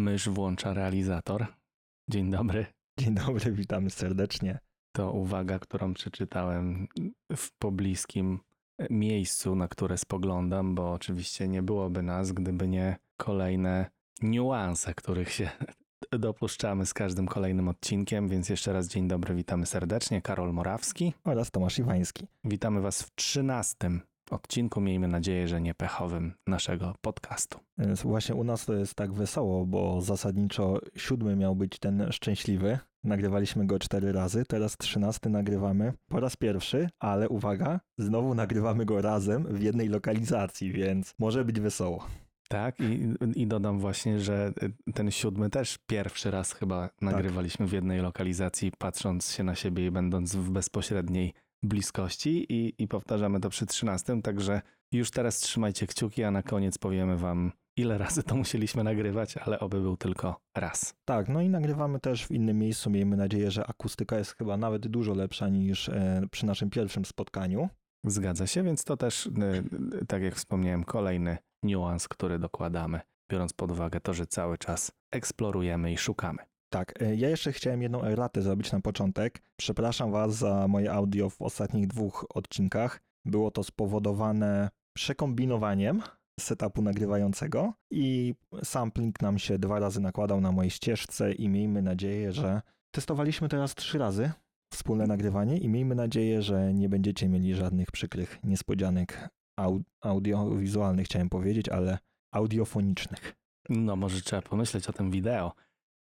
Mysz włącza realizator. Dzień dobry. Dzień dobry, witamy serdecznie. To uwaga, którą przeczytałem w pobliskim miejscu, na które spoglądam, bo oczywiście nie byłoby nas, gdyby nie kolejne niuanse, których się dopuszczamy z każdym kolejnym odcinkiem, więc jeszcze raz dzień dobry, witamy serdecznie. Karol Morawski oraz Tomasz Iwański. Witamy Was w trzynastym odcinku, miejmy nadzieję, że nie pechowym naszego podcastu. Właśnie u nas to jest tak wesoło, bo zasadniczo siódmy miał być ten szczęśliwy. Nagrywaliśmy go cztery razy, teraz trzynasty nagrywamy po raz pierwszy, ale uwaga, znowu nagrywamy go razem w jednej lokalizacji, więc może być wesoło. Tak, i, i dodam właśnie, że ten siódmy też pierwszy raz chyba tak. nagrywaliśmy tak. w jednej lokalizacji, patrząc się na siebie i będąc w bezpośredniej bliskości i, i powtarzamy to przy trzynastym, także już teraz trzymajcie kciuki, a na koniec powiemy wam, ile razy to musieliśmy nagrywać, ale oby był tylko raz. Tak, no i nagrywamy też w innym miejscu. Miejmy nadzieję, że akustyka jest chyba nawet dużo lepsza niż e, przy naszym pierwszym spotkaniu. Zgadza się, więc to też, e, tak jak wspomniałem, kolejny niuans, który dokładamy, biorąc pod uwagę to, że cały czas eksplorujemy i szukamy. Tak, e, ja jeszcze chciałem jedną erratę zrobić na początek. Przepraszam Was za moje audio w ostatnich dwóch odcinkach. Było to spowodowane przekombinowaniem setupu nagrywającego i sampling nam się dwa razy nakładał na mojej ścieżce i miejmy nadzieję, że testowaliśmy teraz trzy razy wspólne nagrywanie i miejmy nadzieję, że nie będziecie mieli żadnych przykrych niespodzianek audiowizualnych, chciałem powiedzieć, ale audiofonicznych. No, może trzeba pomyśleć o tym wideo.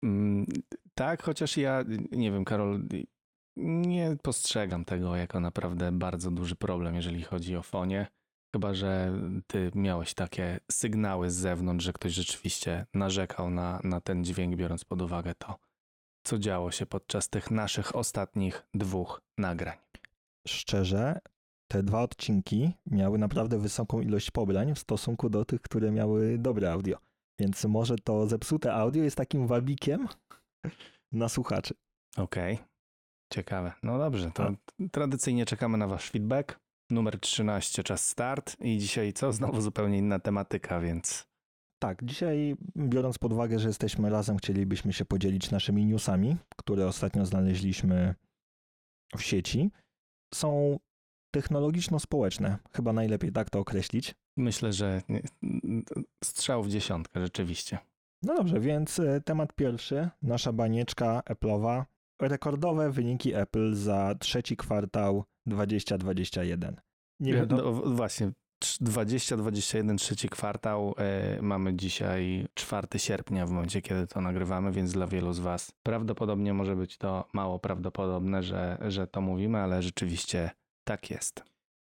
Mm, tak, chociaż ja, nie wiem, Karol, nie postrzegam tego jako naprawdę bardzo duży problem, jeżeli chodzi o fonie. Chyba, że ty miałeś takie sygnały z zewnątrz, że ktoś rzeczywiście narzekał na, na ten dźwięk, biorąc pod uwagę to, co działo się podczas tych naszych ostatnich dwóch nagrań. Szczerze, te dwa odcinki miały naprawdę wysoką ilość pobrań w stosunku do tych, które miały dobre audio. Więc może to zepsute audio jest takim wabikiem na słuchaczy. Okej, okay. ciekawe. No dobrze, to tradycyjnie czekamy na wasz feedback. Numer 13, czas start i dzisiaj co? Znowu zupełnie inna tematyka, więc... Tak, dzisiaj biorąc pod uwagę, że jesteśmy razem, chcielibyśmy się podzielić naszymi newsami, które ostatnio znaleźliśmy w sieci. Są technologiczno-społeczne, chyba najlepiej tak to określić. Myślę, że strzał w dziesiątkę, rzeczywiście. No dobrze, więc e, temat pierwszy, nasza banieczka Apple'owa. Rekordowe wyniki Apple za trzeci kwartał 2021. Nie wiem, no, właśnie, 2021 trzeci kwartał. Yy, mamy dzisiaj 4 sierpnia w momencie, kiedy to nagrywamy, więc dla wielu z Was prawdopodobnie może być to mało prawdopodobne, że, że to mówimy, ale rzeczywiście tak jest.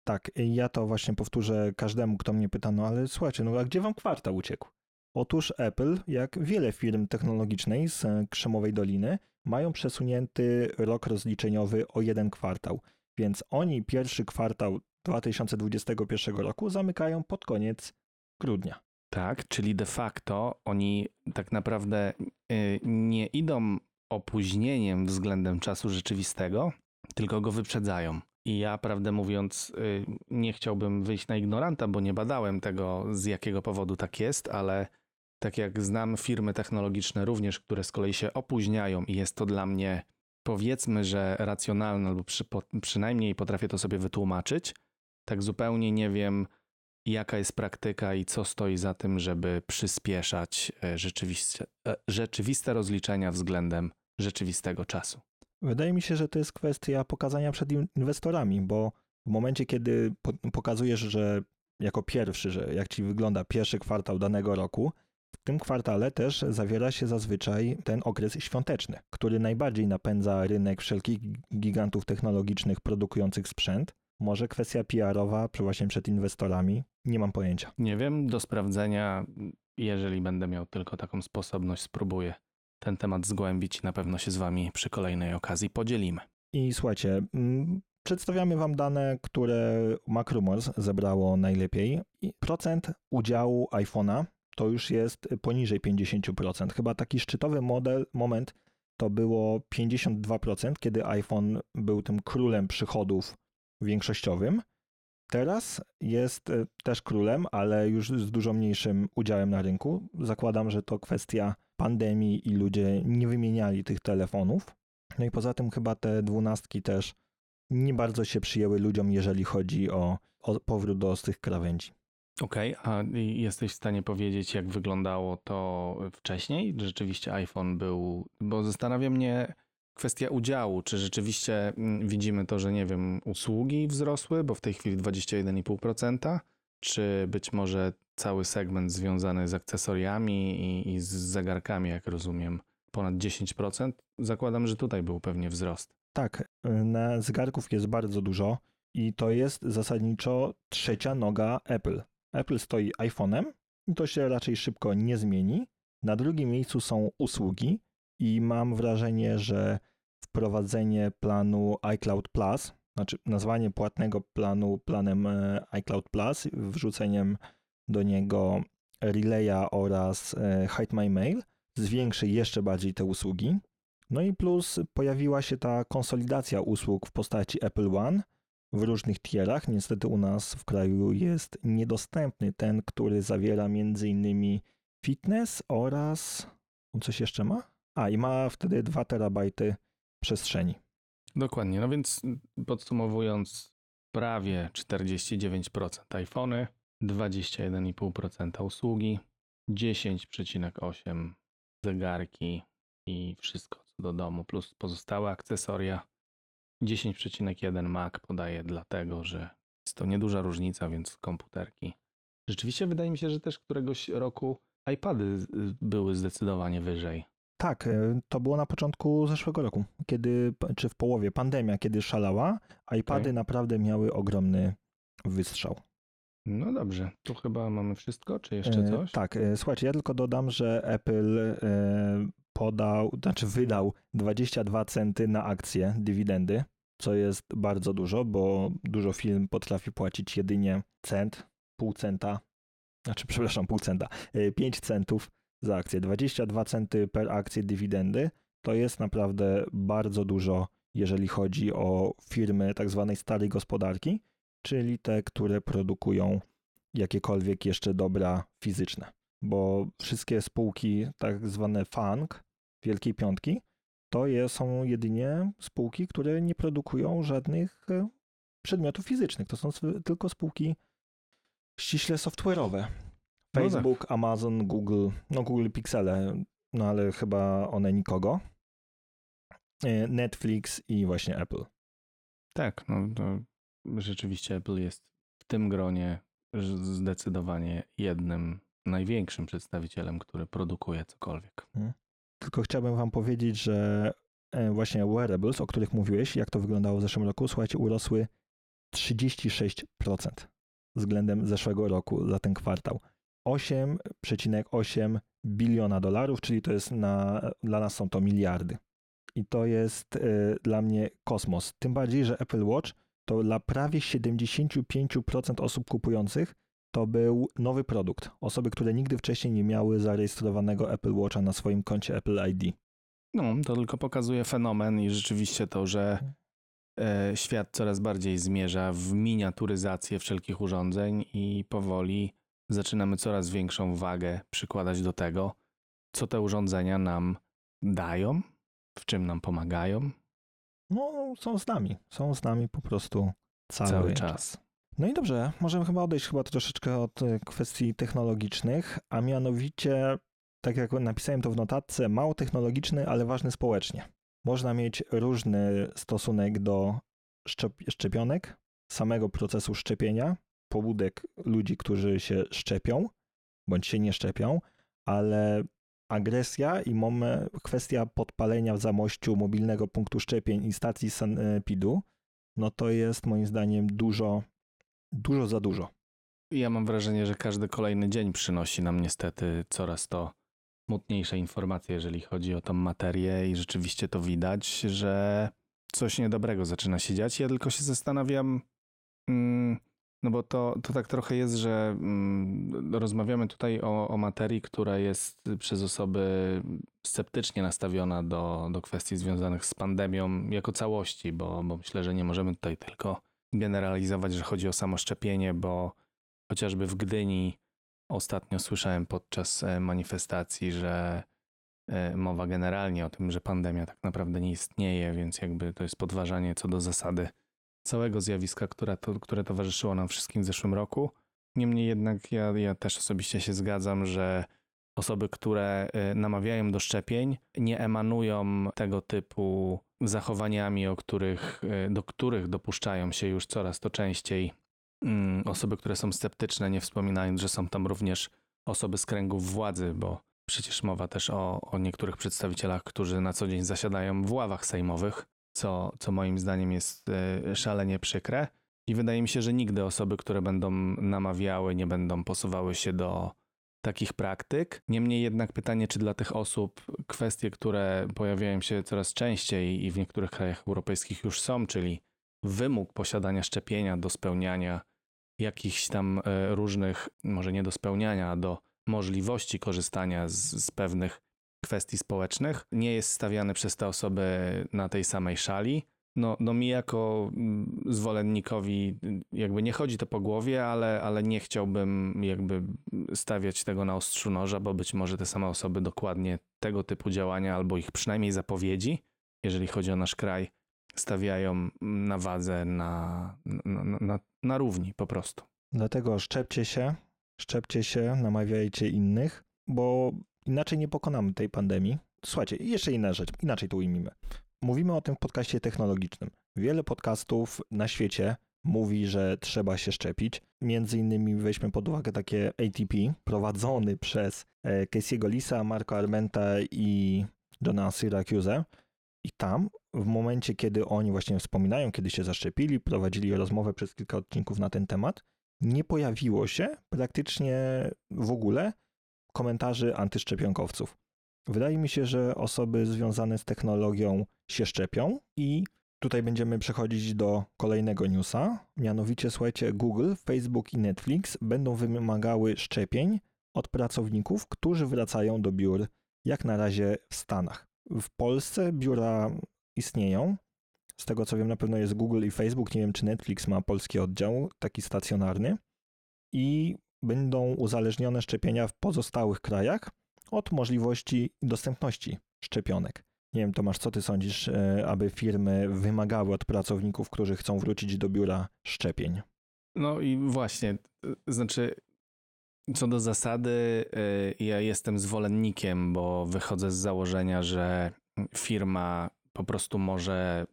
Tak, ja to właśnie powtórzę każdemu, kto mnie pyta, no ale słuchajcie, no a gdzie wam kwartał uciekł? Otóż Apple, jak wiele firm technologicznej z Krzemowej Doliny, mają przesunięty rok rozliczeniowy o jeden kwartał, więc oni pierwszy kwartał 2021 roku zamykają pod koniec grudnia. Tak, czyli de facto oni tak naprawdę y, nie idą opóźnieniem względem czasu rzeczywistego, tylko go wyprzedzają. I ja, prawdę mówiąc, y, nie chciałbym wyjść na ignoranta, bo nie badałem tego, z jakiego powodu tak jest, ale tak jak znam firmy technologiczne również, które z kolei się opóźniają i jest to dla mnie powiedzmy, że racjonalne, albo przy, po, przynajmniej potrafię to sobie wytłumaczyć, tak zupełnie nie wiem, jaka jest praktyka i co stoi za tym, żeby przyspieszać e, rzeczywiste, e, rzeczywiste rozliczenia względem rzeczywistego czasu. Wydaje mi się, że to jest kwestia pokazania przed inwestorami, bo w momencie, kiedy pokazujesz, że jako pierwszy, że jak ci wygląda pierwszy kwartał danego roku, w tym kwartale też zawiera się zazwyczaj ten okres świąteczny, który najbardziej napędza rynek wszelkich gigantów technologicznych produkujących sprzęt. Może kwestia PR-owa właśnie przed inwestorami? Nie mam pojęcia. Nie wiem, do sprawdzenia, jeżeli będę miał tylko taką sposobność, spróbuję ten temat zgłębić na pewno się z Wami przy kolejnej okazji podzielimy. I słuchajcie, mm, przedstawiamy Wam dane, które MacRumors zebrało najlepiej. Procent udziału iPhone'a to już jest poniżej 50%. Chyba taki szczytowy model, moment to było 52%, kiedy iPhone był tym królem przychodów większościowym. Teraz jest e, też królem, ale już z dużo mniejszym udziałem na rynku. Zakładam, że to kwestia pandemii i ludzie nie wymieniali tych telefonów. No i poza tym chyba te dwunastki też nie bardzo się przyjęły ludziom, jeżeli chodzi o, o powrót do ostrych krawędzi. Okej, a jesteś w stanie powiedzieć, jak wyglądało to wcześniej? Rzeczywiście iPhone był, bo zastanawia mnie kwestia udziału. Czy rzeczywiście mm, widzimy to, że nie wiem, usługi wzrosły, bo w tej chwili 21,5%, czy być może cały segment związany z akcesoriami i, i z zegarkami, jak rozumiem, ponad 10%? Zakładam, że tutaj był pewnie wzrost. Tak, na zegarków jest bardzo dużo i to jest zasadniczo trzecia noga Apple. Apple stoi iPhone'em i to się raczej szybko nie zmieni. Na drugim miejscu są usługi i mam wrażenie, że wprowadzenie planu iCloud Plus, znaczy nazwanie płatnego planu planem e, iCloud Plus, wrzuceniem do niego Relaya oraz e, Hide My Mail zwiększy jeszcze bardziej te usługi. No i plus pojawiła się ta konsolidacja usług w postaci Apple One w różnych tierach. Niestety u nas w kraju jest niedostępny ten, który zawiera m.in. fitness oraz coś jeszcze ma? A i ma wtedy 2 terabajty przestrzeni. Dokładnie, no więc podsumowując, prawie 49% iPhony, 21,5% usługi, 10,8% zegarki i wszystko co do domu, plus pozostałe akcesoria. 10,1 Mac podaje dlatego, że jest to nieduża różnica, więc komputerki. Rzeczywiście wydaje mi się, że też któregoś roku iPady były zdecydowanie wyżej. Tak, e, to było na początku zeszłego roku, kiedy, czy w połowie pandemia, kiedy szalała, iPady Okay. naprawdę miały ogromny wystrzał. No dobrze, tu chyba mamy wszystko, czy jeszcze E, coś? Tak, e, słuchajcie, ja tylko dodam, że Apple e, podał, znaczy wydał 22 centy na akcje dywidendy, co jest bardzo dużo, bo dużo firm potrafi płacić jedynie cent, pół centa, znaczy przepraszam, pół centa, 5 centów za akcję. 22 centy per akcję dywidendy to jest naprawdę bardzo dużo, jeżeli chodzi o firmy tak zwanej starej gospodarki, czyli te, które produkują jakiekolwiek jeszcze dobra fizyczne. Bo wszystkie spółki, tak zwane FANG, Wielkiej Piątki, to je, są jedynie spółki, które nie produkują żadnych e, przedmiotów fizycznych. To są tylko spółki ściśle software'owe. No tak. Facebook, Amazon, Google, no Google Pixele, no ale chyba one nikogo. E, Netflix i właśnie Apple. Tak, no to rzeczywiście Apple jest w tym gronie zdecydowanie jednym największym przedstawicielem, który produkuje cokolwiek. Tylko chciałbym wam powiedzieć, że e, właśnie wearables, o których mówiłeś, jak to wyglądało w zeszłym roku, słuchajcie, urosły 36% względem zeszłego roku za ten kwartał. 8,8 biliona dolarów, czyli to jest na, dla nas są to miliardy. I to jest e, dla mnie kosmos. Tym bardziej, że Apple Watch to dla prawie 75% osób kupujących to był nowy produkt. Osoby, które nigdy wcześniej nie miały zarejestrowanego Apple Watcha na swoim koncie Apple ID. No, to tylko pokazuje fenomen i rzeczywiście to, że e, świat coraz bardziej zmierza w miniaturyzację wszelkich urządzeń i powoli zaczynamy coraz większą wagę przykładać do tego, co te urządzenia nam dają, w czym nam pomagają No, są z nami. Są z nami po prostu cały, cały czas. czas. No i dobrze, możemy chyba odejść chyba troszeczkę od e, kwestii technologicznych, a mianowicie, tak jak napisałem to w notatce, mało technologiczny, ale ważny społecznie. Można mieć różny stosunek do szczep- szczepionek, samego procesu szczepienia, pobudek ludzi, którzy się szczepią, bądź się nie szczepią, ale agresja i kwestia podpalenia w zamościu mobilnego punktu szczepień i stacji sanepidu, no to jest moim zdaniem dużo, dużo za dużo. Ja mam wrażenie, że każdy kolejny dzień przynosi nam niestety coraz to smutniejsze informacje, jeżeli chodzi o tą materię i rzeczywiście to widać, że coś niedobrego zaczyna się dziać. Ja tylko się zastanawiam, mm, no bo to, to tak trochę jest, że mm, rozmawiamy tutaj o, o materii, która jest przez osoby sceptycznie nastawiona do, do kwestii związanych z pandemią jako całości, bo, bo myślę, że nie możemy tutaj tylko generalizować, że chodzi o samo szczepienie, bo chociażby w Gdyni ostatnio słyszałem podczas e, manifestacji, że e, mowa generalnie o tym, że pandemia tak naprawdę nie istnieje, więc jakby to jest podważanie co do zasady całego zjawiska, które, to, które towarzyszyło nam wszystkim w zeszłym roku. Niemniej jednak ja, ja też osobiście się zgadzam, że osoby, które y, namawiają do szczepień, nie emanują tego typu zachowaniami, o których, y, do których dopuszczają się już coraz to częściej mm, osoby, które są sceptyczne, nie wspominając, że są tam również osoby z kręgów władzy, bo przecież mowa też o, o niektórych przedstawicielach, którzy na co dzień zasiadają w ławach sejmowych, co, co moim zdaniem jest y, szalenie przykre. I wydaje mi się, że nigdy osoby, które będą namawiały, nie będą posuwały się do takich praktyk. Niemniej jednak pytanie, czy dla tych osób kwestie, które pojawiają się coraz częściej i w niektórych krajach europejskich już są, czyli wymóg posiadania szczepienia do spełniania jakichś tam e, różnych, może nie do spełniania, do możliwości korzystania z, z pewnych kwestii społecznych, nie jest stawiany przez te osoby na tej samej szali no, no mi jako mm, zwolennikowi y, jakby nie chodzi to po głowie, ale, ale nie chciałbym jakby stawiać tego na ostrzu noża, bo być może te same osoby dokładnie tego typu działania albo ich przynajmniej zapowiedzi, jeżeli chodzi o nasz kraj, stawiają na wadze na, na, na, na równi po prostu. Dlatego szczepcie się, szczepcie się, namawiajcie innych, bo inaczej nie pokonamy tej pandemii. Słuchajcie, jeszcze inna rzecz, inaczej to ujmijmy. Mówimy o tym w podcaście technologicznym. Wiele podcastów na świecie mówi, że trzeba się szczepić. Między innymi weźmy pod uwagę takie ATP, prowadzony przez e, Casey'ego Lisa, Marco Armenta i Johna Syracuse. I tam, w momencie, kiedy oni właśnie wspominają, kiedy się zaszczepili, prowadzili rozmowę przez kilka odcinków na ten temat, nie pojawiło się praktycznie w ogóle komentarzy antyszczepionkowców. Wydaje mi się, że osoby związane z technologią się szczepią i tutaj będziemy przechodzić do kolejnego newsa. Mianowicie, słuchajcie, Google, Facebook i Netflix będą wymagały szczepień od pracowników, którzy wracają do biur jak na razie w Stanach. W Polsce biura istnieją. Z tego co wiem, na pewno jest Google i Facebook. Nie wiem, czy Netflix ma polski oddział, taki stacjonarny. I będą uzależnione szczepienia w pozostałych krajach od możliwości dostępności szczepionek. Nie wiem, Tomasz, co ty sądzisz, e, aby firmy wymagały od pracowników, którzy chcą wrócić do biura szczepień? No i właśnie, znaczy, co do zasady, e, ja jestem zwolennikiem, bo wychodzę z założenia, że firma po prostu może,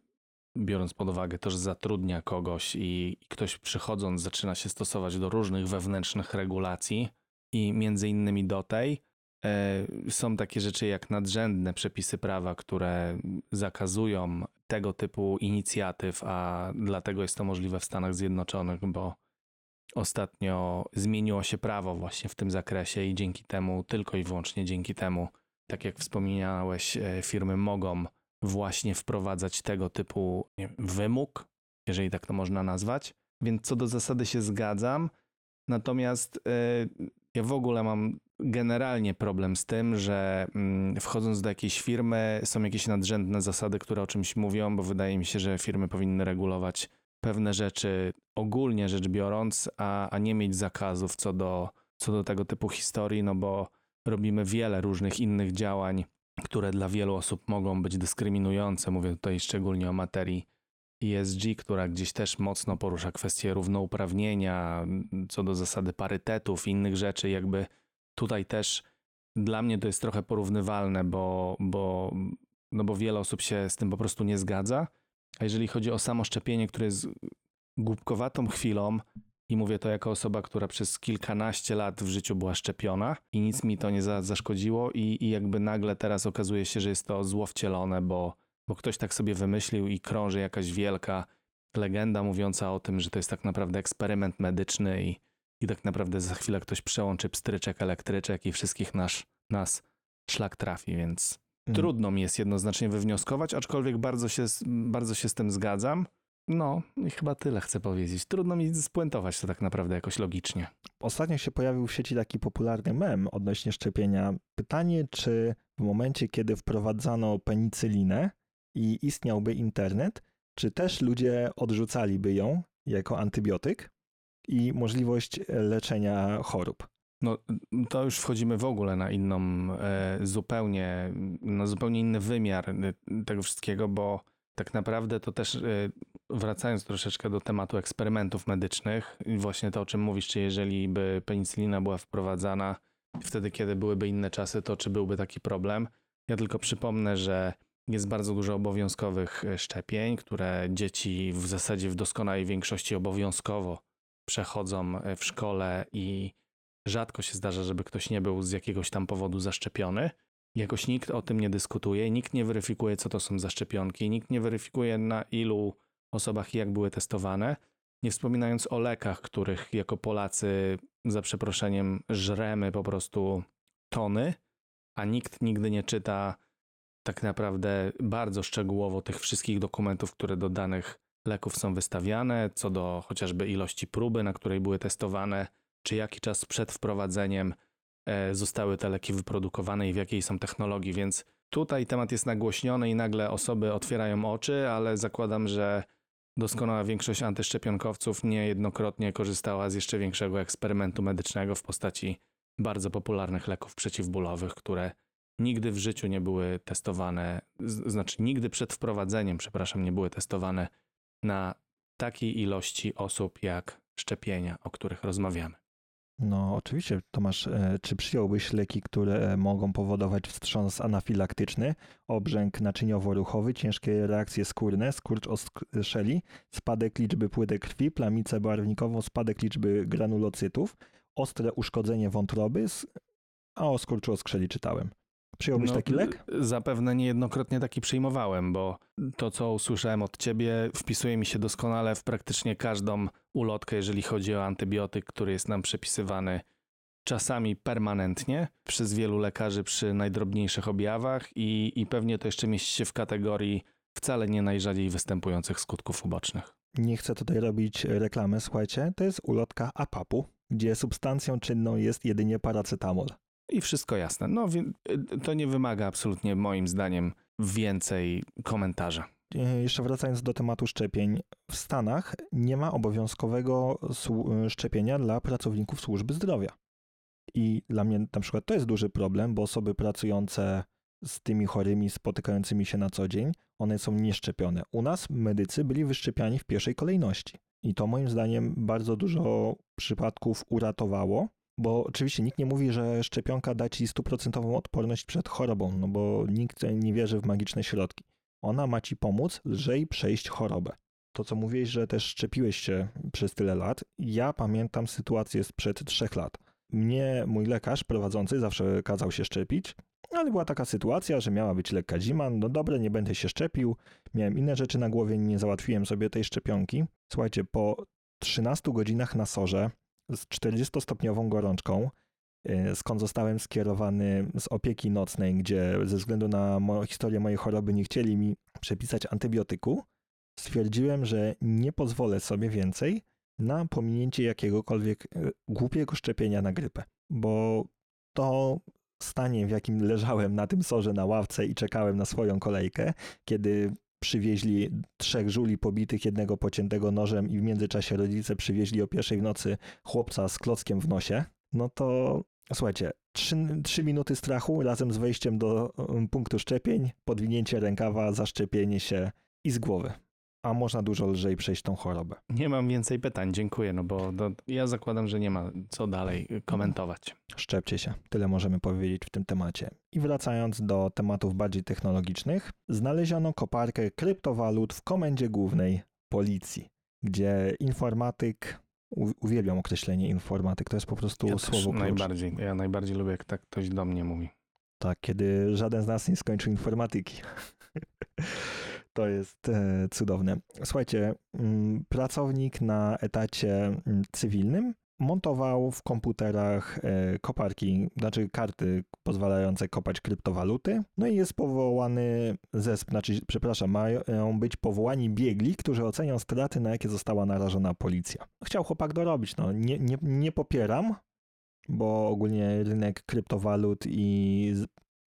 biorąc pod uwagę to, że zatrudnia kogoś i ktoś przychodząc zaczyna się stosować do różnych wewnętrznych regulacji i między innymi do tej, E, są takie rzeczy jak nadrzędne przepisy prawa, które zakazują tego typu inicjatyw, a dlatego jest to możliwe w Stanach Zjednoczonych, bo ostatnio zmieniło się prawo właśnie w tym zakresie i dzięki temu, tylko i wyłącznie dzięki temu, tak jak wspominałeś, e, firmy mogą właśnie wprowadzać tego typu wymóg, jeżeli tak to można nazwać. Więc co do zasady się zgadzam. Natomiast e, ja w ogóle mam generalnie problem z tym, że mm, wchodząc do jakiejś firmy są jakieś nadrzędne zasady, które o czymś mówią, bo wydaje mi się, że firmy powinny regulować pewne rzeczy ogólnie rzecz biorąc, a, a nie mieć zakazów co do, co do tego typu historii, no bo robimy wiele różnych innych działań, które dla wielu osób mogą być dyskryminujące. Mówię tutaj szczególnie o materii ESG, która gdzieś też mocno porusza kwestie równouprawnienia, co do zasady parytetów innych rzeczy, jakby tutaj też dla mnie to jest trochę porównywalne, bo, bo, no bo wiele osób się z tym po prostu nie zgadza. A jeżeli chodzi o samo szczepienie, które jest głupkowatą chwilą, i mówię to jako osoba, która przez kilkanaście lat w życiu była szczepiona i nic mi to nie za, zaszkodziło, i, i jakby nagle teraz okazuje się, że jest to zło wcielone, bo, bo ktoś tak sobie wymyślił i krąży jakaś wielka legenda mówiąca o tym, że to jest tak naprawdę eksperyment medyczny i, i tak naprawdę za chwilę ktoś przełączy pstryczek, elektryczek i wszystkich nasz, nas szlak trafi, więc mhm. trudno mi jest jednoznacznie wywnioskować, aczkolwiek bardzo się, bardzo się z tym zgadzam. No i chyba tyle chcę powiedzieć. Trudno mi spuentować to tak naprawdę jakoś logicznie. Ostatnio się pojawił w sieci taki popularny mem odnośnie szczepienia. Pytanie, czy w momencie, kiedy wprowadzano penicylinę i istniałby internet, czy też ludzie odrzucaliby ją jako antybiotyk? i możliwość leczenia chorób. No, to już wchodzimy w ogóle na inną, e, zupełnie, na zupełnie inny wymiar tego wszystkiego, bo tak naprawdę to też, e, wracając troszeczkę do tematu eksperymentów medycznych, właśnie to, o czym mówisz, czy jeżeli by penicylina była wprowadzana wtedy, kiedy byłyby inne czasy, to czy byłby taki problem? Ja tylko przypomnę, że jest bardzo dużo obowiązkowych e, szczepień, które dzieci w zasadzie w doskonałej większości obowiązkowo przechodzą e, w szkole i rzadko się zdarza, żeby ktoś nie był z jakiegoś tam powodu zaszczepiony. Jakoś nikt o tym nie dyskutuje, nikt nie weryfikuje, co to są za szczepionki, nikt nie weryfikuje, na ilu osobach i jak były testowane. Nie wspominając o lekach, których jako Polacy, za przeproszeniem, żremy po prostu tony, a nikt nigdy nie czyta tak naprawdę bardzo szczegółowo tych wszystkich dokumentów, które do danych leków są wystawiane, co do chociażby ilości próby, na której były testowane, czy jaki czas przed wprowadzeniem zostały te leki wyprodukowane i w jakiej są technologii, więc tutaj temat jest nagłośniony i nagle osoby otwierają oczy, ale zakładam, że doskonała większość antyszczepionkowców niejednokrotnie korzystała z jeszcze większego eksperymentu medycznego w postaci bardzo popularnych leków przeciwbólowych, które nigdy w życiu nie były testowane, znaczy nigdy przed wprowadzeniem, przepraszam, nie były testowane na takiej ilości osób jak szczepienia, o których rozmawiamy. No, oczywiście, Tomasz, e, czy przyjąłbyś leki, które mogą powodować wstrząs anafilaktyczny, obrzęk naczyniowo-ruchowy, ciężkie reakcje skórne, skurcz oskrzeli, spadek liczby płytek krwi, plamicę barwnikową, spadek liczby granulocytów, ostre uszkodzenie wątroby, a o skurczu oskrzeli czytałem. Przyjąłbyś no, taki lek? Zapewne niejednokrotnie taki przyjmowałem, bo to, co usłyszałem od ciebie, wpisuje mi się doskonale w praktycznie każdą ulotkę, jeżeli chodzi o antybiotyk, który jest nam przepisywany czasami permanentnie przez wielu lekarzy przy najdrobniejszych objawach i, i pewnie to jeszcze mieści się w kategorii wcale nie najrzadziej występujących skutków ubocznych. Nie chcę tutaj robić reklamy, słuchajcie, to jest ulotka APAP-u, gdzie substancją czynną jest jedynie paracetamol i wszystko jasne. No, to nie wymaga absolutnie moim zdaniem więcej komentarza. E, jeszcze wracając do tematu szczepień, w Stanach nie ma obowiązkowego szczepienia dla pracowników służby zdrowia. I dla mnie na przykład to jest duży problem, bo osoby pracujące z tymi chorymi, spotykającymi się na co dzień, one są nieszczepione. U nas medycy byli wyszczepiani w pierwszej kolejności. I to moim zdaniem bardzo dużo przypadków uratowało, bo oczywiście nikt nie mówi, że szczepionka da ci stuprocentową odporność przed chorobą, no bo nikt nie wierzy w magiczne środki. Ona ma ci pomóc lżej przejść chorobę. To, co mówiłeś, że też szczepiłeś się przez tyle lat, ja pamiętam sytuację sprzed trzech lat. Mnie mój lekarz prowadzący zawsze kazał się szczepić, ale była taka sytuacja, że miała być lekka zima, no dobre, nie będę się szczepił, miałem inne rzeczy na głowie, nie załatwiłem sobie tej szczepionki. Słuchajcie, po 13 godzinach na sorze z 40-stopniową gorączką, y, skąd zostałem skierowany z opieki nocnej, gdzie ze względu na mo historię mojej choroby nie chcieli mi przepisać antybiotyku, stwierdziłem, że nie pozwolę sobie więcej na pominięcie jakiegokolwiek y, głupiego szczepienia na grypę, bo to stanie, w jakim leżałem na tym sorze na ławce i czekałem na swoją kolejkę, kiedy przywieźli trzech żuli pobitych, jednego pociętego nożem i w międzyczasie rodzice przywieźli o pierwszej w nocy chłopca z klockiem w nosie, no to słuchajcie, trzy, trzy minuty strachu razem z wejściem do um, punktu szczepień, podwinięcie rękawa, zaszczepienie się i z głowy a można dużo lżej przejść tą chorobę. Nie mam więcej pytań, dziękuję, no bo do, ja zakładam, że nie ma co dalej komentować. Szczepcie się, tyle możemy powiedzieć w tym temacie. I wracając do tematów bardziej technologicznych, znaleziono koparkę kryptowalut w komendzie głównej policji, gdzie informatyk uwielbiam określenie informatyk, to jest po prostu ja słowo klucz. najbardziej, Ja najbardziej lubię, jak tak ktoś do mnie mówi. Tak, kiedy żaden z nas nie skończył informatyki. To jest e, cudowne. Słuchajcie, mm, pracownik na etacie mm, cywilnym montował w komputerach e, koparki, znaczy karty pozwalające kopać kryptowaluty. No i jest powołany zespół, znaczy, przepraszam, mają być powołani biegli, którzy ocenią straty, na jakie została narażona policja. Chciał chłopak dorobić, no nie, nie, nie popieram, bo ogólnie rynek kryptowalut i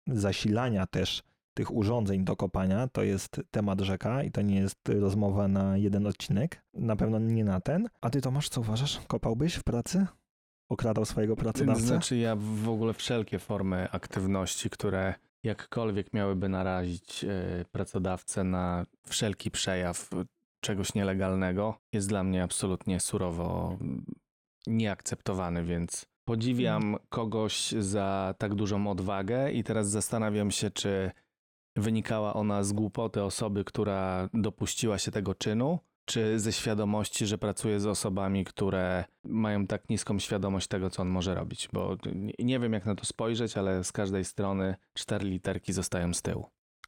zasilania też tych urządzeń do kopania to jest temat rzeka i to nie jest rozmowa na jeden odcinek. Na pewno nie na ten. A ty Tomasz, co uważasz? Kopałbyś w pracy? okradał swojego pracodawcę? Znaczy ja w ogóle wszelkie formy aktywności, które jakkolwiek miałyby narazić e, pracodawcę na wszelki przejaw czegoś nielegalnego, jest dla mnie absolutnie surowo mm, nieakceptowany, więc podziwiam kogoś za tak dużą odwagę i teraz zastanawiam się, czy wynikała ona z głupoty osoby, która dopuściła się tego czynu, czy ze świadomości, że pracuje z osobami, które mają tak niską świadomość tego, co on może robić. Bo nie- wiem, jak na to spojrzeć, ale z każdej strony cztery literki zostają z tyłu.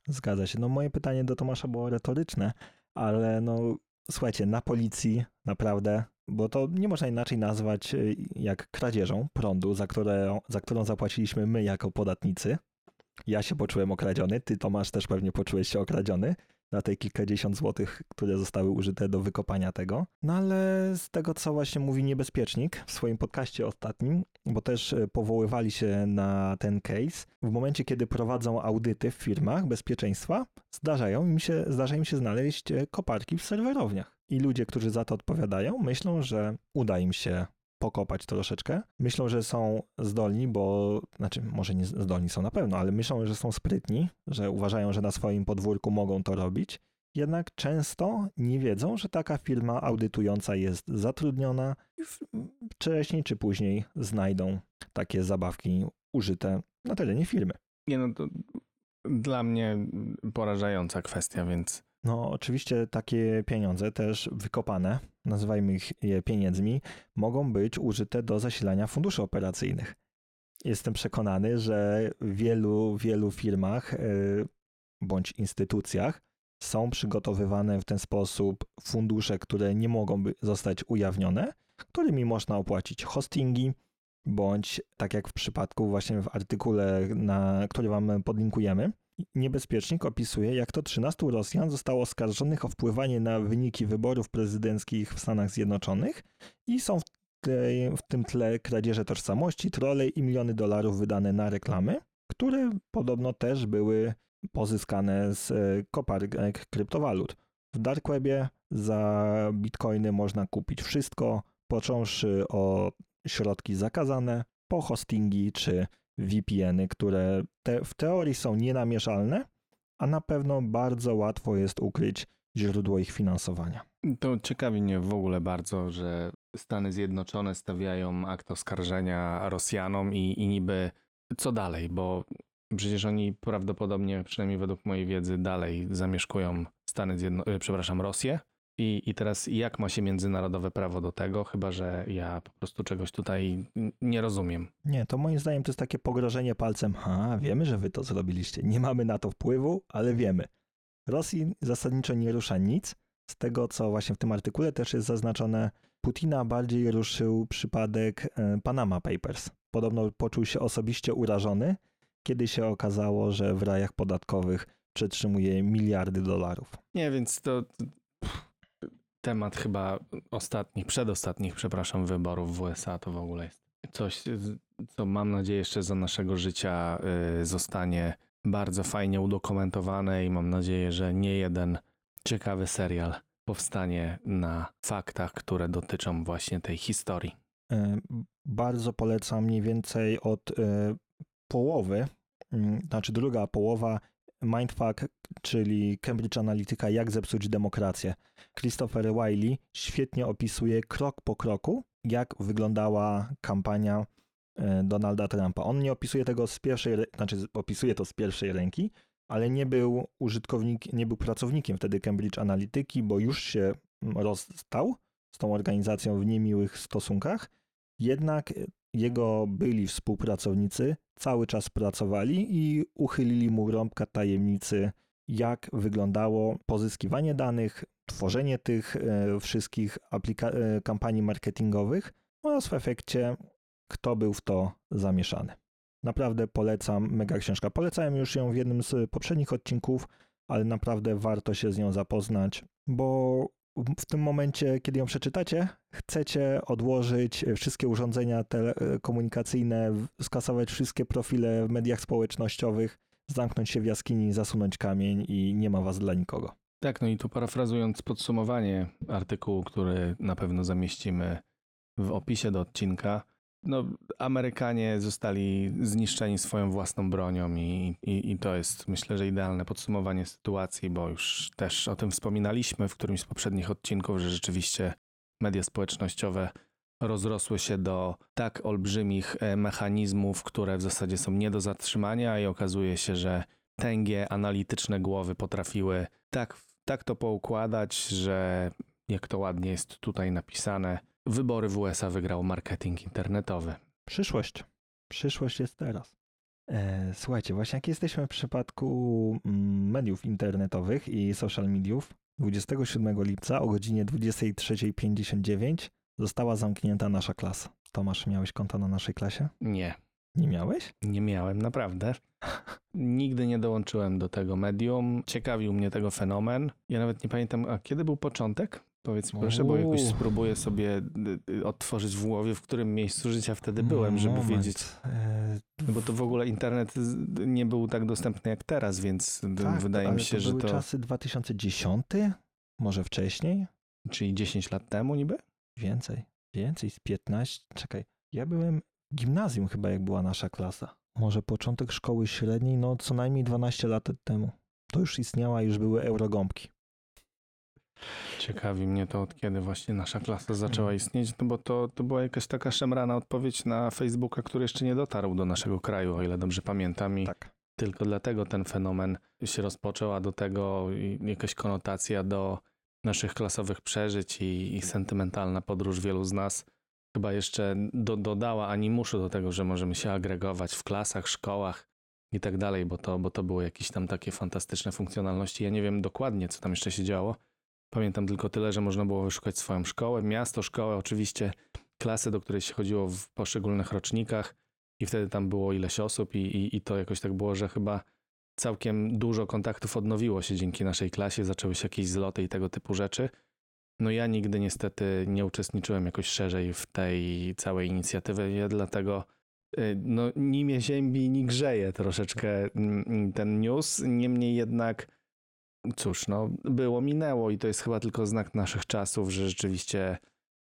Zgadza się. No moje pytanie do Tomasza było retoryczne, ale no słuchajcie, na policji naprawdę, bo to nie można inaczej nazwać y, jak kradzieżą prądu, za, które, za którą zapłaciliśmy my jako podatnicy. Ja się poczułem okradziony, ty Tomasz też pewnie poczułeś się okradziony na te kilkadziesiąt złotych, które zostały użyte do wykopania tego. No ale z tego, co właśnie mówi niebezpiecznik w swoim podcaście ostatnim, bo też e, powoływali się na ten case, w momencie, kiedy prowadzą audyty w firmach bezpieczeństwa, zdarzają im się, zdarza im się znaleźć e, koparki w serwerowniach. I ludzie, którzy za to odpowiadają, myślą, że uda im się pokopać troszeczkę. Myślą, że są zdolni, bo, znaczy może nie zdolni są na pewno, ale myślą, że są sprytni, że uważają, że na swoim podwórku mogą to robić. Jednak często nie wiedzą, że taka firma audytująca jest zatrudniona i wcześniej czy później znajdą takie zabawki użyte na terenie firmy. Nie no, to dla mnie porażająca kwestia, więc No, oczywiście takie pieniądze też wykopane, nazywajmy ich je pieniędzmi, mogą być użyte do zasilania funduszy operacyjnych. Jestem przekonany, że w wielu, wielu firmach y, bądź instytucjach są przygotowywane w ten sposób fundusze, które nie mogą zostać ujawnione, którymi można opłacić hostingi, bądź tak jak w przypadku właśnie w artykule, na który wam podlinkujemy, Niebezpiecznik opisuje, jak to 13 Rosjan zostało oskarżonych o wpływanie na wyniki wyborów prezydenckich w Stanach Zjednoczonych i są w, w tym tle kradzieże tożsamości, trole i miliony dolarów wydane na reklamy, które podobno też były pozyskane z e, koparek kryptowalut. W dark webie za bitcoiny można kupić wszystko, począwszy o środki zakazane, po hostingi czy VPN-y, które te, w teorii są nienamieszalne, a na pewno bardzo łatwo jest ukryć źródło ich finansowania. to ciekawi mnie w ogóle bardzo, że Stany Zjednoczone stawiają akt oskarżenia Rosjanom i, i niby co dalej, bo przecież oni prawdopodobnie, przynajmniej według mojej wiedzy, dalej zamieszkują Stany Zjednoczone, przepraszam, Rosję. I, I teraz jak ma się międzynarodowe prawo do tego, chyba że ja po prostu czegoś tutaj nie rozumiem. Nie, to moim zdaniem to jest takie pogrożenie palcem. Ha, wiemy, że wy to zrobiliście. Nie mamy na to wpływu, ale wiemy. Rosji zasadniczo nie rusza nic. Z tego, co właśnie w tym artykule też jest zaznaczone, Putina bardziej ruszył przypadek e, Panama Papers. Podobno poczuł się osobiście urażony, kiedy się okazało, że w rajach podatkowych przetrzymuje miliardy dolarów. Nie, więc to temat chyba ostatnich, przedostatnich, przepraszam, wyborów w USA to w ogóle jest coś, co mam nadzieję jeszcze za naszego życia y, zostanie bardzo fajnie udokumentowane i mam nadzieję, że nie jeden ciekawy serial powstanie na faktach, które dotyczą właśnie tej historii. E, Bardzo polecam mniej więcej od e, połowy, znaczy druga połowa Mindfuck, czyli Cambridge Analytica, jak zepsuć demokrację. Christopher Wiley świetnie opisuje krok po kroku, jak wyglądała kampania e, Donalda Trumpa. On nie opisuje tego z pierwszej, znaczy opisuje to z pierwszej ręki, ale nie był użytkownik, nie był pracownikiem wtedy Cambridge Analytyki, bo już się mm, rozstał z tą organizacją w niemiłych stosunkach. Jednak jego byli współpracownicy cały czas pracowali i uchylili mu rąbka tajemnicy, jak wyglądało pozyskiwanie danych, tworzenie tych e, wszystkich aplika- e, kampanii marketingowych oraz w efekcie, kto był w to zamieszany. Naprawdę polecam, mega książka. Polecałem już ją w jednym z poprzednich odcinków, ale naprawdę warto się z nią zapoznać, bo w- tym momencie, kiedy ją przeczytacie, chcecie odłożyć wszystkie urządzenia telekomunikacyjne, w- skasować wszystkie profile w mediach społecznościowych, zamknąć się w jaskini, zasunąć kamień i nie ma was dla nikogo. Tak, no i tu parafrazując podsumowanie artykułu, który na pewno zamieścimy w opisie do odcinka, no, Amerykanie zostali zniszczeni swoją własną bronią i, i, i to jest myślę, że idealne podsumowanie sytuacji, bo już też o tym wspominaliśmy w którymś z poprzednich odcinków, że rzeczywiście media społecznościowe rozrosły się do tak olbrzymich e, mechanizmów, które w zasadzie są nie do zatrzymania i okazuje się, że tęgie, analityczne głowy potrafiły tak, tak to poukładać, że jak to ładnie jest tutaj napisane, wybory w USA wygrał marketing internetowy. Przyszłość. Przyszłość jest teraz. E, słuchajcie, właśnie jak jesteśmy w przypadku mm, mediów internetowych i social mediów, 27 lipca o godzinie 23.59 została zamknięta nasza klasa. Tomasz, miałeś konto na naszej klasie? Nie, Nie miałeś? nie miałem, naprawdę. Nigdy nie dołączyłem do tego medium. Ciekawił mnie tego fenomen. Ja nawet nie pamiętam, a kiedy był początek? Powiedz mi proszę, bo jakoś spróbuję sobie y, y, odtworzyć w głowie, w którym miejscu życia wtedy byłem, żeby Moment. wiedzieć. E, No bo to w ogóle internet nie był tak dostępny jak teraz, więc tak, wydaje mi się, to że były to. czasy 2010? Może wcześniej? Czyli 10 lat temu niby? Więcej. Więcej, z 15. Czekaj, ja byłem w gimnazjum chyba, jak była nasza klasa. Może początek szkoły średniej, no co najmniej 12 lat temu. To już istniała, już były eurogąbki. Ciekawi mnie to, od kiedy właśnie nasza klasa zaczęła Mhm. istnieć, no bo to, to była jakaś taka szemrana odpowiedź na Facebooka, który jeszcze nie dotarł do naszego kraju, o ile dobrze pamiętam. I Tak. tylko dlatego ten fenomen się rozpoczął, a do tego jakaś konotacja do naszych klasowych przeżyć i, i sentymentalna podróż wielu z nas chyba jeszcze do, dodała animuszu do tego, że możemy się agregować w klasach, szkołach i tak dalej, bo to, bo to było jakieś tam takie fantastyczne funkcjonalności. Ja nie wiem dokładnie, co tam jeszcze się działo. Pamiętam tylko tyle, że można było wyszukać swoją szkołę, miasto, szkołę, oczywiście klasę, do której się chodziło w poszczególnych rocznikach i wtedy tam było ileś osób i, i, i to jakoś tak było, że chyba całkiem dużo kontaktów odnowiło się dzięki naszej klasie, zaczęły się jakieś zloty i tego typu rzeczy. No ja nigdy niestety nie uczestniczyłem jakoś szerzej w tej całej inicjatywie, ja dlatego y, no, ni mnie ziębi, ni grzeje troszeczkę mm, ten news. Niemniej jednak, cóż, no, było, minęło i to jest chyba tylko znak naszych czasów, że rzeczywiście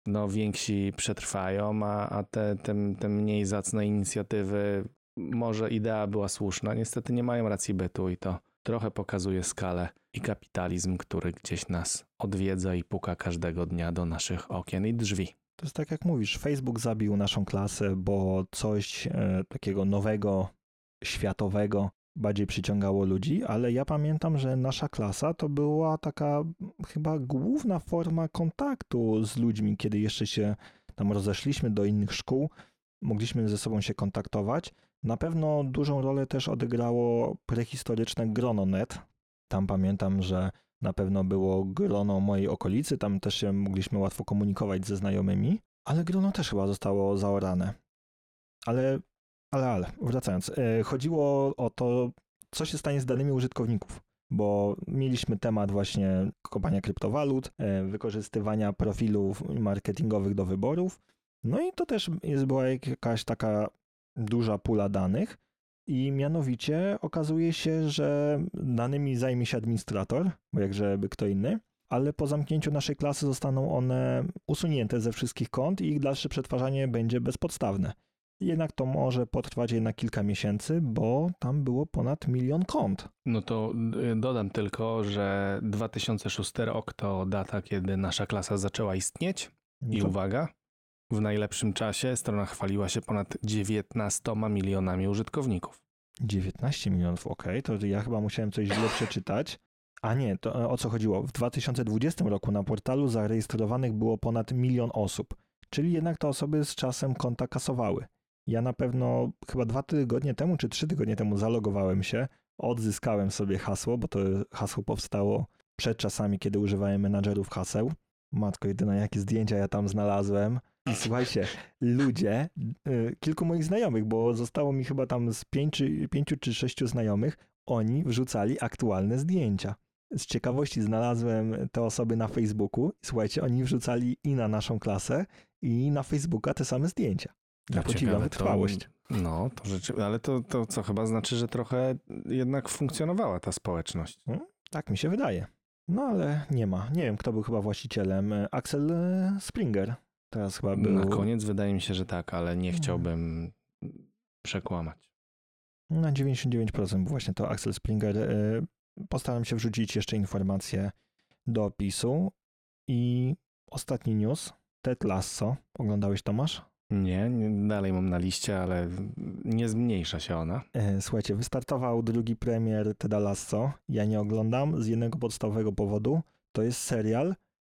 no, więksi przetrwają, a, a te, te, te mniej zacne inicjatywy, może idea była słuszna, niestety nie mają racji bytu i to trochę pokazuje skalę i kapitalizm, który gdzieś nas odwiedza i puka każdego dnia do naszych okien i drzwi. To jest tak jak mówisz, Facebook zabił naszą klasę, bo coś e, takiego nowego, światowego bardziej przyciągało ludzi, ale ja pamiętam, że nasza klasa to była taka chyba główna forma kontaktu z ludźmi, kiedy jeszcze się tam rozeszliśmy do innych szkół, mogliśmy ze sobą się kontaktować. Na pewno dużą rolę też odegrało prehistoryczne grono.net. Tam pamiętam, że na pewno było grono mojej okolicy, tam też się mogliśmy łatwo komunikować ze znajomymi, ale grono też chyba zostało zaorane. Ale, ale, ale, wracając, e, chodziło o to, co się stanie z danymi użytkowników, bo mieliśmy temat właśnie kopania kryptowalut, e, wykorzystywania profilów marketingowych do wyborów, no i to też jest, była jakaś taka duża pula danych, i mianowicie okazuje się, że danymi zajmie się administrator, bo jakże by kto inny, ale po zamknięciu naszej klasy zostaną one usunięte ze wszystkich kont i ich dalsze przetwarzanie będzie bezpodstawne. Jednak to może potrwać jednak kilka miesięcy, bo tam było ponad milion kont. No to y, dodam tylko, że 2006 rok to data, kiedy nasza klasa zaczęła istnieć. I To uwaga, w najlepszym czasie strona chwaliła się ponad 19 milionami użytkowników. 19 milionów, ok, to ja chyba musiałem coś źle przeczytać. A nie, to e, o co chodziło? W 2020 roku na portalu zarejestrowanych było ponad milion osób, czyli jednak te osoby z czasem konta kasowały. Ja na pewno chyba dwa tygodnie temu, czy trzy tygodnie temu zalogowałem się, odzyskałem sobie hasło, bo to hasło powstało przed czasami, kiedy używałem menadżerów haseł. Matko jedyna, jakie zdjęcia ja tam znalazłem. I słuchajcie, ludzie, y, kilku moich znajomych, bo zostało mi chyba tam z pięciu, pięciu czy sześciu znajomych, oni wrzucali aktualne zdjęcia. Z ciekawości znalazłem te osoby na Facebooku. Słuchajcie, oni wrzucali i na naszą klasę, i na Facebooka te same zdjęcia. Ja A podziwiam wytrwałość. To, no, to rzeczy, ale to, to co chyba znaczy, że trochę jednak funkcjonowała ta społeczność. Tak mi się wydaje. No ale nie ma. Nie wiem, kto był chyba właścicielem. Axel e, Springer. Teraz chyba był... Na koniec wydaje mi się, że tak, ale nie Mhm. chciałbym przekłamać. Na 99% był właśnie to Axel Springer. Y, Postaram się wrzucić jeszcze informacje do opisu. I ostatni news. Ted Lasso. Oglądałeś Tomasz? Nie, dalej mam na liście, ale nie zmniejsza się ona. E, Słuchajcie, wystartował drugi premier Teda Lasso. Ja nie oglądam z jednego podstawowego powodu. To jest serial,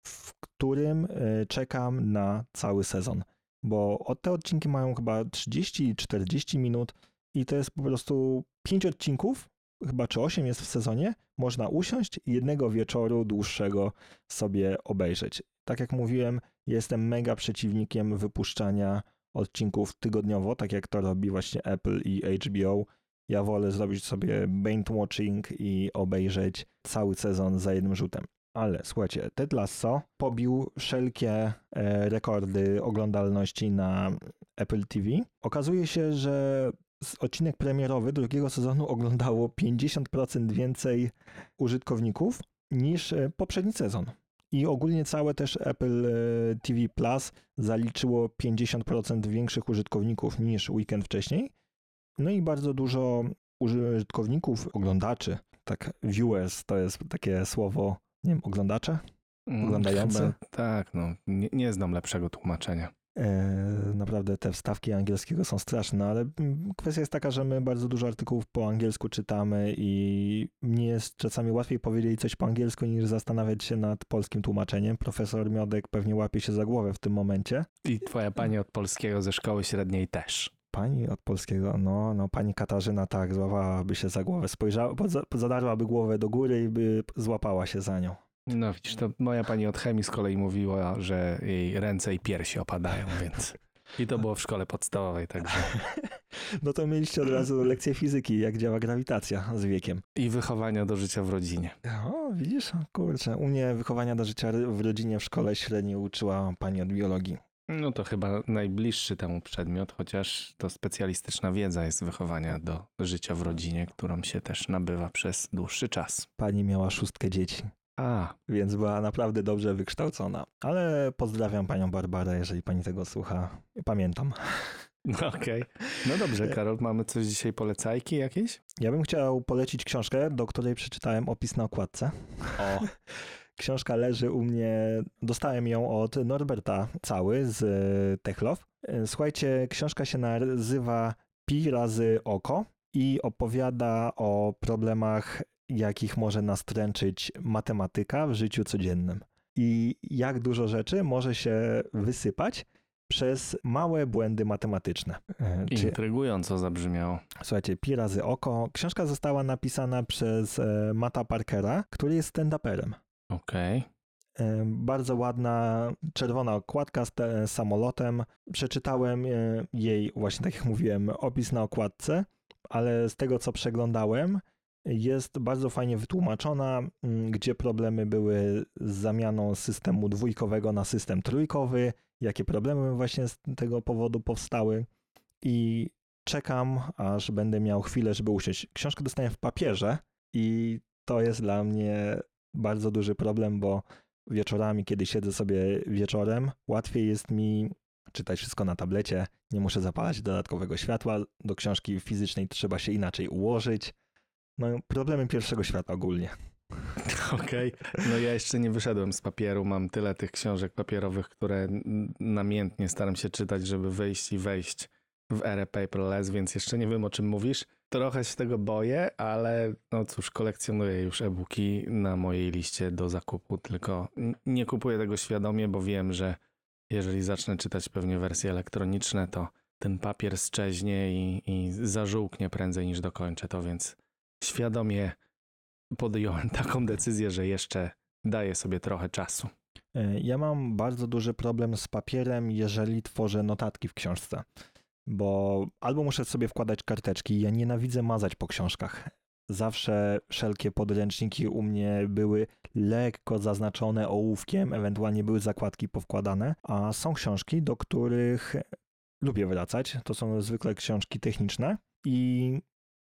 w którym e, czekam na cały sezon. Bo te odcinki mają chyba 30-40 minut i to jest po prostu 5 odcinków, chyba czy 8 jest w sezonie. Można usiąść i jednego wieczoru dłuższego sobie obejrzeć. Tak jak mówiłem, jestem mega przeciwnikiem wypuszczania odcinków tygodniowo, tak jak to robi właśnie Apple i HBO. Ja wolę zrobić sobie binge watching i obejrzeć cały sezon za jednym rzutem. Ale słuchajcie, Ted Lasso pobił wszelkie e, rekordy oglądalności na Apple TV. Okazuje się, że odcinek premierowy drugiego sezonu oglądało 50% więcej użytkowników niż e, poprzedni sezon. I ogólnie całe też Apple e, TV Plus zaliczyło 50% większych użytkowników niż weekend wcześniej. No i bardzo dużo użytkowników, oglądaczy, tak viewers to jest takie słowo, nie wiem, oglądacze? Mm, Oglądający? Chyba, tak, no. Nie, nie znam lepszego tłumaczenia. E, naprawdę te wstawki angielskiego są straszne, ale mm, kwestia jest taka, że my bardzo dużo artykułów po angielsku czytamy i mnie jest czasami łatwiej powiedzieć coś po angielsku niż zastanawiać się nad polskim tłumaczeniem. Profesor Miodek pewnie łapie się za głowę w tym momencie. I twoja pani od polskiego ze szkoły średniej też. Pani od polskiego, no, no pani Katarzyna tak, złapałaby się za głowę, spojrzała, zadarłaby głowę do góry i by złapała się za nią. No widzisz, to moja pani od chemii z kolei mówiła, że jej ręce i piersi opadają, więc... I to było w szkole podstawowej, także... No to mieliście od razu lekcję fizyki, jak działa grawitacja z wiekiem. I wychowania do życia w rodzinie. O, widzisz, kurczę, u mnie wychowania do życia w rodzinie w szkole średniej uczyła pani od biologii. No to chyba najbliższy temu przedmiot, chociaż to specjalistyczna wiedza jest wychowania do życia w rodzinie, którą się też nabywa przez dłuższy czas. Pani miała szóstkę dzieci, A, więc była naprawdę dobrze wykształcona. Ale pozdrawiam panią Barbarę, jeżeli pani tego słucha. Pamiętam. no okej. No dobrze, Karol, mamy coś dzisiaj polecajki jakieś? Ja bym chciał polecić książkę, do której przeczytałem opis na okładce. O, Książka leży u mnie, dostałem ją od Norberta Cały z e, Techlow. E, Słuchajcie, książka się nazywa Pi razy oko i opowiada o problemach, jakich może nastręczyć matematyka w życiu codziennym. I jak dużo rzeczy może się wysypać przez małe błędy matematyczne. E, Czy, intrygująco zabrzmiało. słuchajcie, Pi razy oko. Książka została napisana przez e, Mata Parkera, który jest stand-uperem. Okej. E, Bardzo ładna czerwona okładka z te, samolotem. Przeczytałem jej, właśnie tak jak mówiłem, opis na okładce, ale z tego co przeglądałem, jest bardzo fajnie wytłumaczona, m, gdzie problemy były z zamianą systemu dwójkowego na system trójkowy, jakie problemy właśnie z tego powodu powstały i czekam, aż będę miał chwilę, żeby usiąść. Książkę dostałem w papierze i to jest dla mnie bardzo duży problem, bo wieczorami, kiedy siedzę sobie wieczorem, łatwiej jest mi czytać wszystko na tablecie, nie muszę zapalać dodatkowego światła, do książki fizycznej trzeba się inaczej ułożyć. No, problemy pierwszego świata ogólnie. Okej. No ja jeszcze nie wyszedłem z papieru. Mam tyle tych książek papierowych, które namiętnie staram się czytać, żeby wyjść i wejść w erę paperless, więc jeszcze nie wiem o czym mówisz. Trochę się tego boję, ale no cóż, kolekcjonuję już e-booki na mojej liście do zakupu, tylko nie kupuję tego świadomie, bo wiem, że jeżeli zacznę czytać pewnie wersje elektroniczne, to ten papier szczeźnie i, i zażółknie prędzej niż dokończę to, więc świadomie podjąłem taką decyzję, że jeszcze daję sobie trochę czasu. E, Ja mam bardzo duży problem z papierem, jeżeli tworzę notatki w książce, bo albo muszę sobie wkładać karteczki, ja nienawidzę mazać po książkach. Zawsze wszelkie podręczniki u mnie były lekko zaznaczone ołówkiem, ewentualnie były zakładki powkładane, a są książki, do których lubię wracać. To są zwykle książki techniczne i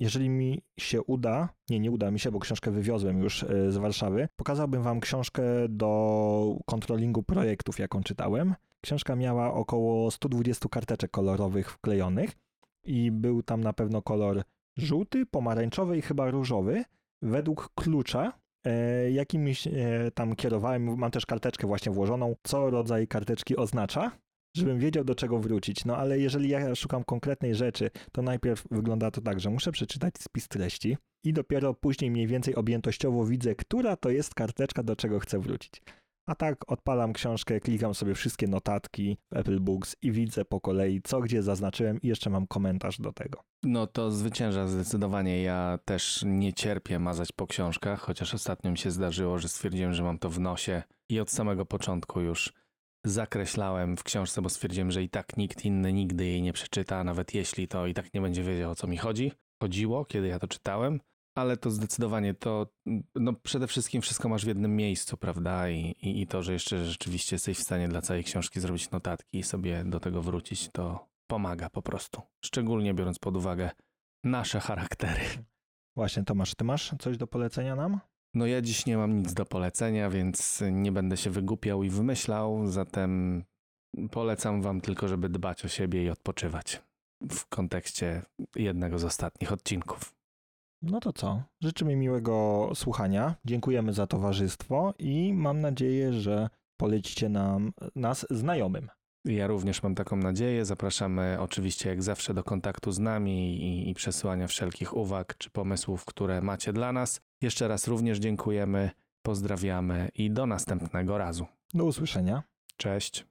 jeżeli mi się uda, nie, nie uda mi się, bo książkę wywiozłem już y, z Warszawy, pokazałbym wam książkę do kontrolingu projektów, jaką czytałem. Książka miała około 120 karteczek kolorowych wklejonych i był tam na pewno kolor żółty, pomarańczowy i chyba różowy. Według klucza, e, jakimś e, tam kierowałem, mam też karteczkę właśnie włożoną, co rodzaj karteczki oznacza, żebym wiedział do czego wrócić. No ale jeżeli ja szukam konkretnej rzeczy, to najpierw wygląda to tak, że muszę przeczytać spis treści i dopiero później mniej więcej objętościowo widzę, która to jest karteczka, do czego chcę wrócić. A tak odpalam książkę, klikam sobie wszystkie notatki w Apple Books i widzę po kolei, co gdzie zaznaczyłem i jeszcze mam komentarz do tego. No to zwycięża zdecydowanie. Ja też nie cierpię mazać po książkach, chociaż ostatnio mi się zdarzyło, że stwierdziłem, że mam to w nosie i od samego początku już zakreślałem w książce, bo stwierdziłem, że i tak nikt inny nigdy jej nie przeczyta, nawet jeśli to i tak nie będzie wiedział o co mi chodzi. Chodziło, kiedy ja to czytałem, ale to zdecydowanie to, no przede wszystkim wszystko masz w jednym miejscu, prawda? I, i, i to, że jeszcze rzeczywiście jesteś w stanie dla całej książki zrobić notatki i sobie do tego wrócić, to pomaga po prostu. Szczególnie biorąc pod uwagę nasze charaktery. Właśnie, Tomasz, ty masz coś do polecenia nam? No ja dziś nie mam nic do polecenia, więc nie będę się wygłupiał i wymyślał, zatem polecam wam tylko, żeby dbać o siebie i odpoczywać w kontekście jednego z ostatnich odcinków. No to co? Życzymy miłego słuchania. Dziękujemy za towarzystwo i mam nadzieję, że polecicie nam nas znajomym. Ja również mam taką nadzieję. Zapraszamy oczywiście jak zawsze do kontaktu z nami i, i przesyłania wszelkich uwag czy pomysłów, które macie dla nas. Jeszcze raz również dziękujemy, pozdrawiamy i do następnego razu. Do usłyszenia. Cześć.